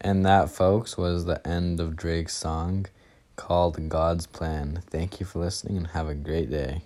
And that, folks, was the end of Drake's song called God's Plan. Thank you for listening and have a great day.